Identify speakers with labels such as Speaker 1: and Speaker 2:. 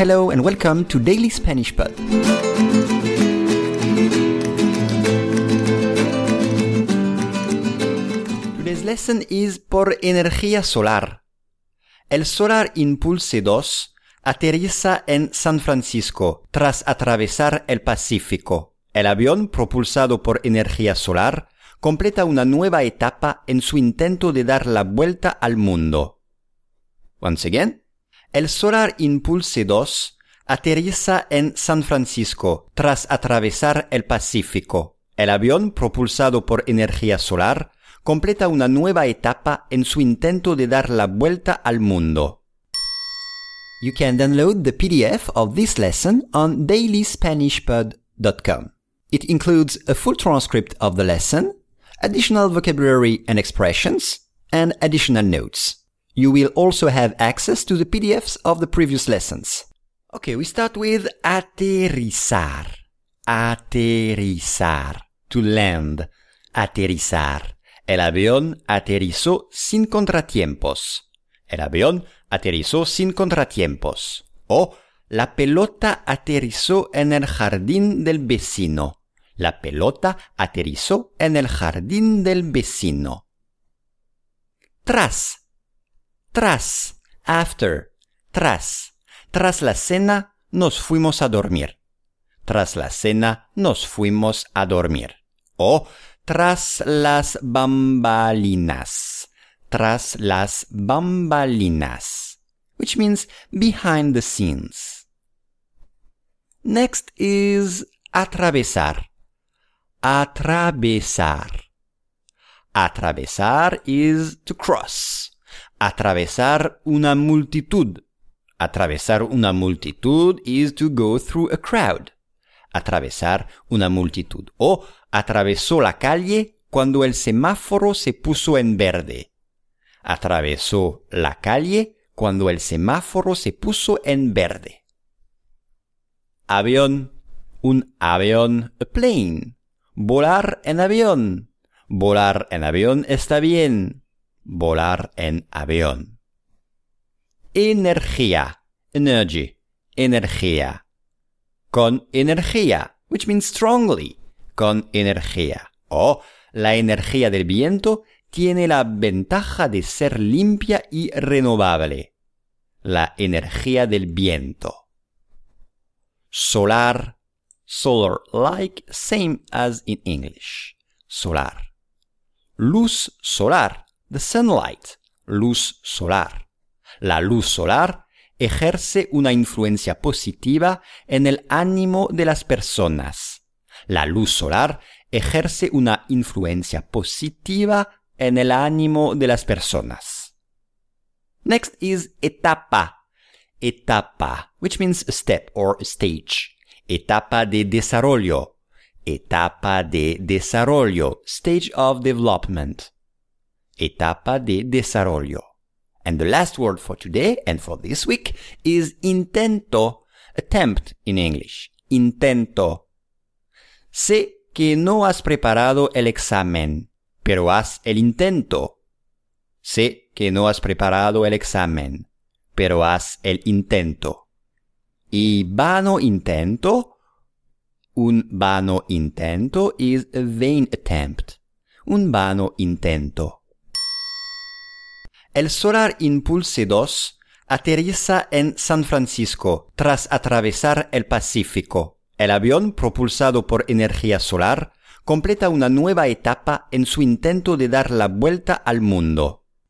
Speaker 1: Hello and welcome to Daily Spanish Pod. Today's lesson is por energía solar. El Solar Impulse 2 aterriza en San Francisco tras atravesar el Pacífico. El avión, propulsado por energía solar, completa una nueva etapa en su intento de dar la vuelta al mundo. Once again, el Solar Impulse 2 aterriza en San Francisco tras atravesar el Pacífico. El avión, propulsado por energía solar, completa una nueva etapa en su intento de dar la vuelta al mundo. You can download the PDF of this lesson on dailyspanishpod.com. It includes a full transcript of the lesson, additional vocabulary and expressions, and additional notes. You will also have access to the PDFs of the previous lessons. Okay, we start with aterrizar. Aterrizar. To land. Aterrizar. El avión aterrizó sin contratiempos. El avión aterrizó sin contratiempos. O la pelota aterrizó en el jardín del vecino. La pelota aterrizó en el jardín del vecino. Tras. Tras. After. Tras. Tras la cena nos fuimos a dormir. Tras la cena nos fuimos a dormir. O tras las bambalinas. Tras las bambalinas. Which means behind the scenes. Next is atravesar. Atravesar. Atravesar is to cross. Atravesar una multitud. Atravesar una multitud is to go through a crowd. Atravesar una multitud. O atravesó la calle cuando el semáforo se puso en verde. Atravesó la calle cuando el semáforo se puso en verde. Avión. Un avión. A plane. Volar en avión. Volar en avión está bien. Volar en avión. Energía. Energy. Energía. Con energía. Which means strongly. Con energía. O la energía del viento tiene la ventaja de ser limpia y renovable. La energía del viento. Solar. Solar like same as in English. Solar. Luz solar. The sunlight. Luz solar. La luz solar ejerce una influencia positiva en el ánimo de las personas. La luz solar ejerce una influencia positiva en el ánimo de las personas. Next is etapa. Etapa, which means step or stage. Etapa de desarrollo. Etapa de desarrollo. Stage of development. Etapa de desarrollo. And the last word for today and for this week is intento, attempt in English. Intento. Sé que no has preparado el examen, pero haz el intento. Sé que no has preparado el examen, pero haz el intento. Y vano intento, un vano intento is a vain attempt. Un vano intento. El Solar Impulse 2 aterriza en San Francisco tras atravesar el Pacífico. El avión, propulsado por energía solar, completa una nueva etapa en su intento de dar la vuelta al mundo.